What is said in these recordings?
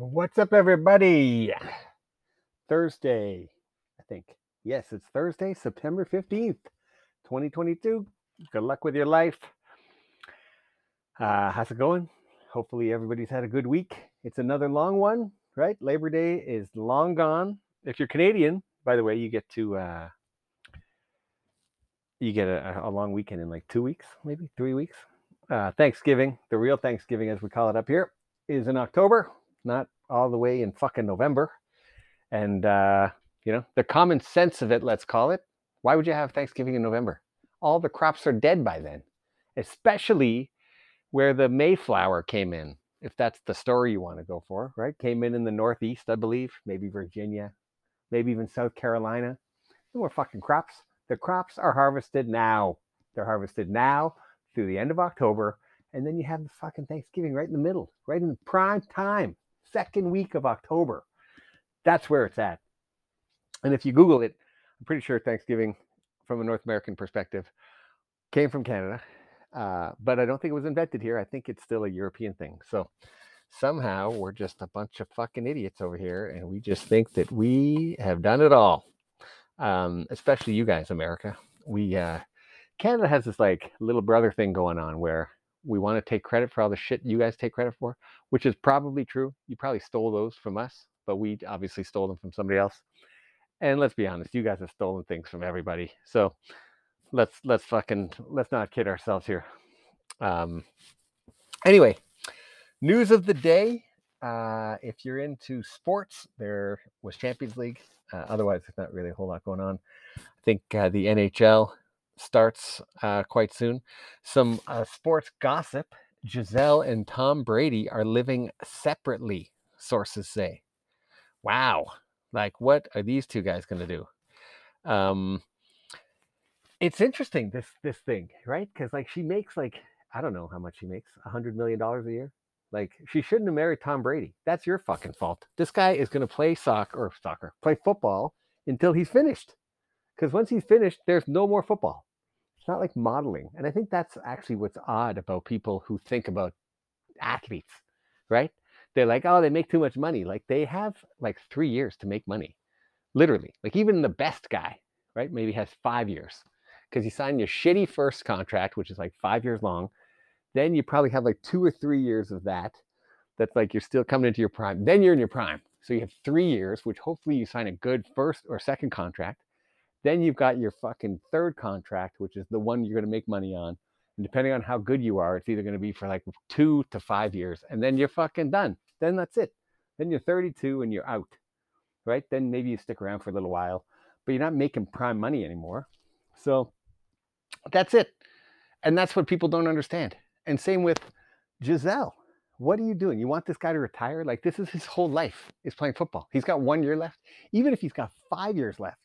What's up, everybody? Thursday, I think. Yes, it's Thursday, September 15th, 2022. Good luck with your life. Uh, how's it going? Hopefully, everybody's had a good week. It's another long one, right? Labor Day is long gone. If you're Canadian, by the way, you get to uh, you get a, a long weekend in like two weeks, maybe three weeks. Uh, Thanksgiving, the real Thanksgiving, as we call it up here, is in October, not all the way in fucking November. And, uh, you know, the common sense of it, let's call it, why would you have Thanksgiving in November? All the crops are dead by then, especially where the Mayflower came in, if that's the story you want to go for, right? Came in in the Northeast, I believe, maybe Virginia, maybe even South Carolina. No more fucking crops. The crops are harvested now. They're harvested now through the end of October. And then you have the fucking Thanksgiving right in the middle, right in the prime time, second week of October. That's where it's at. And if you Google it, I'm pretty sure Thanksgiving, from a North American perspective, came from Canada. Uh, but I don't think it was invented here. I think it's still a European thing. So somehow we're just a bunch of fucking idiots over here, and we just think that we have done it all. Um, especially you guys, America. We uh, Canada has this like little brother thing going on where we want to take credit for all the shit you guys take credit for, which is probably true. You probably stole those from us, but we obviously stole them from somebody else. And let's be honest, you guys have stolen things from everybody. So let's let's fucking let's not kid ourselves here. Um, anyway, news of the day. Uh, if you're into sports, there was Champions League. Uh, otherwise, there's not really a whole lot going on. I think uh, the NHL starts uh, quite soon. Some uh, sports gossip Gisele and Tom Brady are living separately, sources say. Wow. Like, what are these two guys going to do? Um, it's interesting, this this thing, right? Because, like, she makes, like, I don't know how much she makes, a $100 million a year. Like, she shouldn't have married Tom Brady. That's your fucking fault. This guy is going to play soccer or soccer, play football until he's finished. Because once he's finished, there's no more football not like modeling. And I think that's actually what's odd about people who think about athletes, right? They're like, oh, they make too much money. Like they have like three years to make money, literally. Like even the best guy, right? Maybe has five years because you sign your shitty first contract, which is like five years long. Then you probably have like two or three years of that. That's like you're still coming into your prime. Then you're in your prime. So you have three years, which hopefully you sign a good first or second contract. Then you've got your fucking third contract, which is the one you're going to make money on. And depending on how good you are, it's either going to be for like two to five years. And then you're fucking done. Then that's it. Then you're 32 and you're out, right? Then maybe you stick around for a little while, but you're not making prime money anymore. So that's it. And that's what people don't understand. And same with Gisele. What are you doing? You want this guy to retire? Like, this is his whole life is playing football. He's got one year left. Even if he's got five years left,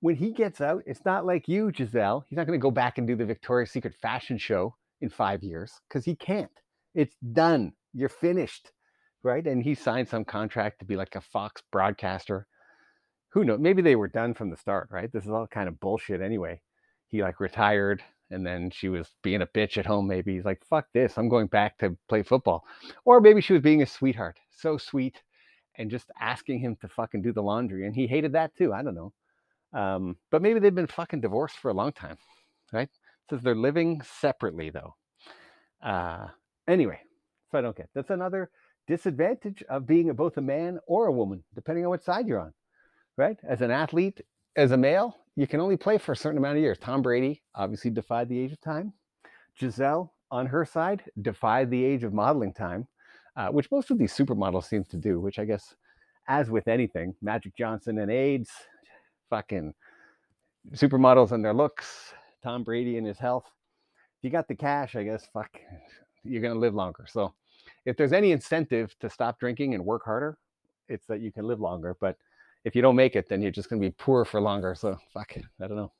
when he gets out, it's not like you, Gisele. He's not going to go back and do the Victoria's Secret fashion show in five years because he can't. It's done. You're finished, right? And he signed some contract to be like a Fox broadcaster. Who knows? Maybe they were done from the start, right? This is all kind of bullshit anyway. He like retired and then she was being a bitch at home. Maybe he's like, fuck this. I'm going back to play football. Or maybe she was being a sweetheart, so sweet, and just asking him to fucking do the laundry. And he hated that too. I don't know. Um, but maybe they've been fucking divorced for a long time, right? says they're living separately though. Uh, anyway, so I don't get that's another disadvantage of being both a man or a woman, depending on what side you're on, right? As an athlete, as a male, you can only play for a certain amount of years. Tom Brady obviously defied the age of time. Gisele, on her side, defied the age of modeling time, uh, which most of these supermodels seem to do, which I guess, as with anything, Magic Johnson and AIDS, fucking supermodels and their looks, Tom Brady and his health. If you got the cash, I guess, fuck, you're going to live longer. So if there's any incentive to stop drinking and work harder, it's that you can live longer. But if you don't make it, then you're just going to be poor for longer. So fuck, I don't know.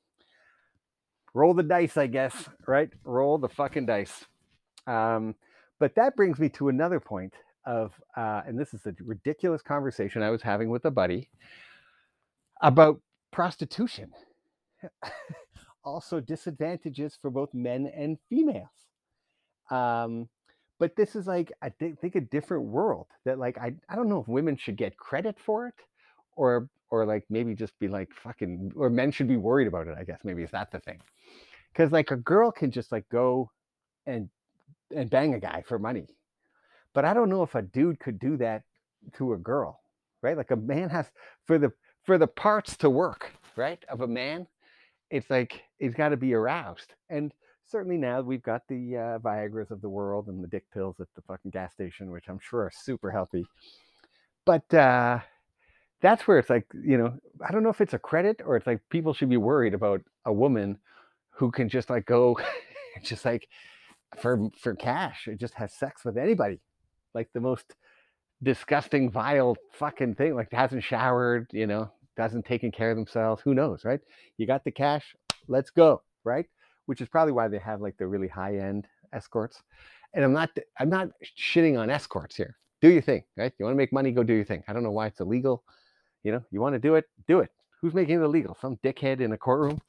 Roll the dice, I guess, right? Roll the fucking dice. Um, but that brings me to another point of, uh, and this is a ridiculous conversation I was having with a buddy about prostitution. also, disadvantages for both men and females. Um, but this is like I think a different world that like I I don't know if women should get credit for it or or like maybe just be like fucking or men should be worried about it i guess maybe is that the thing because like a girl can just like go and and bang a guy for money but i don't know if a dude could do that to a girl right like a man has for the for the parts to work right of a man it's like he's got to be aroused. And certainly now we've got the uh, viagras of the world and the dick pills at the fucking gas station which i'm sure are super healthy. But uh that's where it's like you know i don't know if it's a credit or it's like people should be worried about a woman who can just like go just like for for cash it just has sex with anybody. Like the most disgusting vile fucking thing like hasn't showered you know doesn't taken care of themselves who knows right you got the cash let's go right which is probably why they have like the really high end escorts and i'm not i'm not shitting on escorts here do your thing right you want to make money go do your thing i don't know why it's illegal you know, you want to do it, do it. Who's making it illegal? Some dickhead in a courtroom.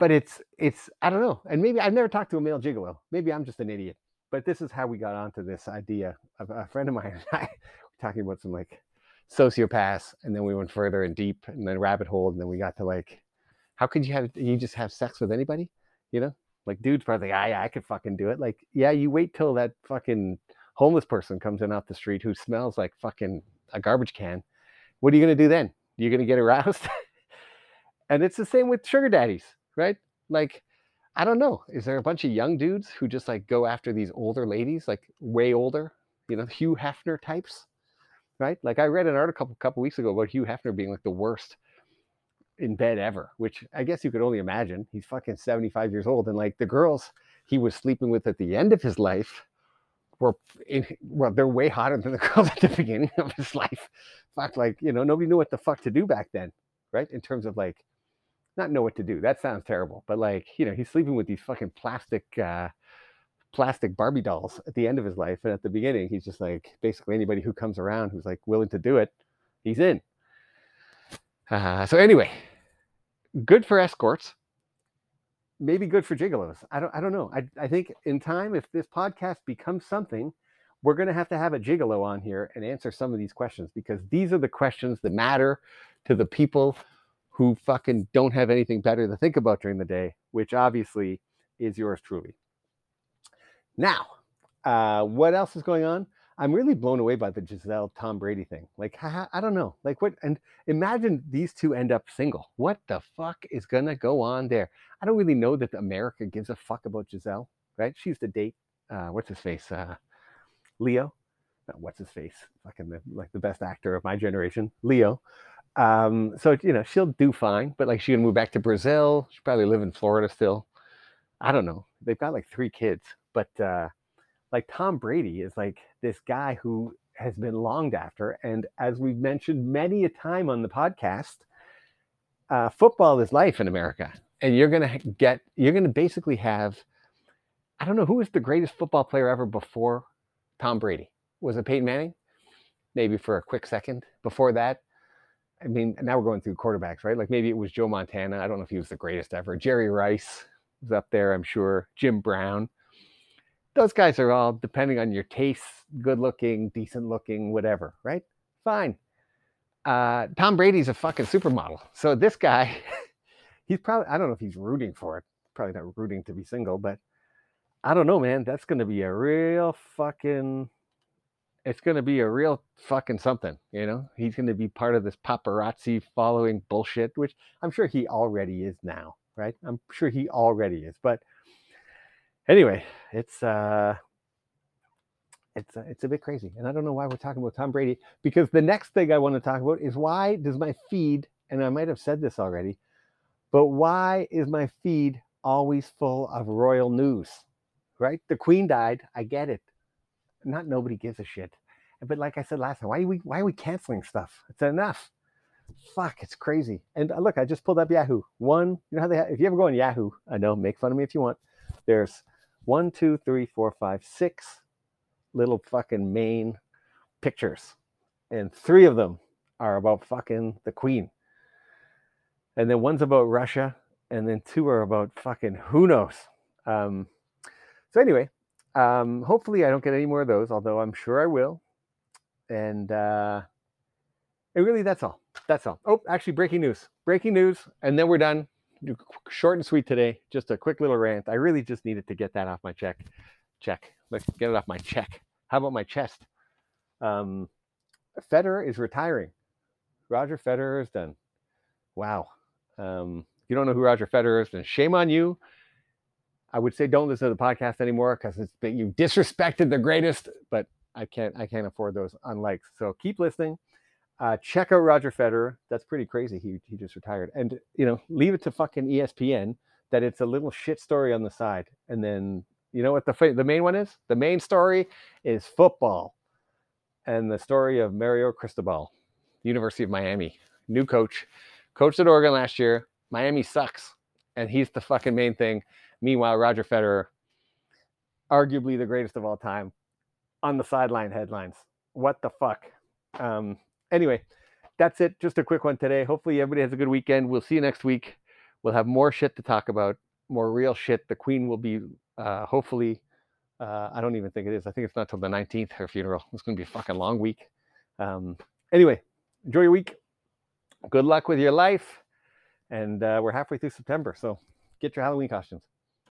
But it's it's I don't know. And maybe I've never talked to a male gigolo. Maybe I'm just an idiot. But this is how we got onto this idea. A friend of mine and I talking about some like sociopaths, and then we went further and deep, and then rabbit hole, and then we got to like, how could you have you just have sex with anybody? You know, like dudes probably like, ah, yeah, I could fucking do it. Like, yeah, you wait till that fucking homeless person comes in off the street who smells like fucking a garbage can what are you to do then? You're to get aroused. and it's the same with sugar daddies, right? Like, I don't know. Is there a bunch of young dudes who just like go after these older ladies, like way older, you know, Hugh Hefner types, right? Like I read an article a couple weeks ago about Hugh Hefner being like the worst in bed ever, which I guess you could only imagine. He's fucking 75 years old. And like the girls he was sleeping with at the end of his life were in, well, they're way hotter than the girls at the beginning of his life. Fuck, like you know, nobody knew what the fuck to do back then, right? In terms of like, not know what to do. That sounds terrible, but like you know, he's sleeping with these fucking plastic, uh, plastic Barbie dolls at the end of his life, and at the beginning, he's just like basically anybody who comes around who's like willing to do it, he's in. Uh, so anyway, good for escorts maybe good for gigolos. I don't I don't know. I I think in time, if this podcast becomes something, we're gonna have to have a gigolo on here and answer some of these questions because these are the questions that matter to the people who fucking don't have anything better to think about during the day, which obviously is yours truly. Now, uh, what else is going on? I'm really blown away by the Gisele Tom Brady thing. Like, I, don't know. Like, what? And imagine these two end up single. What the fuck is gonna go on there? I don't really know that America gives a fuck about Gisele, right? She used to date, uh, what's his face, uh, Leo. No, what's his face? Fucking the, like the best actor of my generation, Leo. Um, so you know she'll do fine, but like she can move back to Brazil. She probably live in Florida still. I don't know. They've got like three kids, but uh, like Tom Brady is like this guy who has been longed after. And as we've mentioned many a time on the podcast, uh, football is life in America. And you're going to get, you're going to basically have, I don't know, who was the greatest football player ever before Tom Brady? Was it Peyton Manning? Maybe for a quick second. Before that, I mean, now we're going through quarterbacks, right? Like maybe it was Joe Montana. I don't know if he was the greatest ever. Jerry Rice was up there, I'm sure. Jim Brown those guys are all depending on your tastes, good looking, decent looking, whatever, right? Fine. Uh, Tom Brady's a fucking supermodel. So this guy, he's probably, I don't know if he's rooting for it. Probably not rooting to be single, but I don't know, man. That's going to be a real fucking, it's going to be a real fucking something, you know? He's going to be part of this paparazzi following bullshit, which I'm sure he already is now, right? I'm sure he already is. But anyway, it's uh it's uh, it's a bit crazy, and I don't know why we're talking about Tom Brady because the next thing I want to talk about is why does my feed, and I might have said this already, but why is my feed always full of royal news? Right? The Queen died. I get it. Not nobody gives a shit. But like I said last time, why are we why are we canceling stuff? It's enough. Fuck, it's crazy. And uh, look, I just pulled up Yahoo. One, you know how they have, if you ever go on Yahoo, I know, make fun of me if you want. There's one, two, three, four, five, six little fucking main pictures. And three of them are about fucking the queen. And then one's about Russia. And then two are about fucking who knows. Um, so anyway, Um, hopefully, I don't get any more of those, although I'm sure I will. And uh, and really, that's all. That's all. Oh, actually, breaking news. Breaking news, and then we're done. Short and sweet today. Just a quick little rant. I really just needed to get that off my check. Check. Let's get it off my check. How about my chest? Um, Federer is retiring. Roger Federer is done. Wow. Um, you don't know who Roger Federer is, then shame on you. I would say don't listen to the podcast anymore because it's you disrespected the greatest, but I can't I can't afford those unlikes. So keep listening. Uh, check out Roger Federer. That's pretty crazy. He he just retired, and you know, leave it to fucking ESPN that it's a little shit story on the side, and then you know what the the main one is? The main story is football, and the story of Mario Cristobal, University of Miami, new coach, coached at Oregon last year. Miami sucks, and he's the fucking main thing. Meanwhile, Roger Federer, arguably the greatest of all time, on the sideline headlines. What the fuck? Um, anyway, that's it. Just a quick one today. Hopefully, everybody has a good weekend. We'll see you next week. We'll have more shit to talk about, more real shit. The Queen will be uh, hopefully. Uh, I don't even think it is. I think it's not till the 19th, her funeral. It's going to be a fucking long week. Um, anyway, enjoy your week. Good luck with your life. And uh, we're halfway through September. So get your Halloween costumes.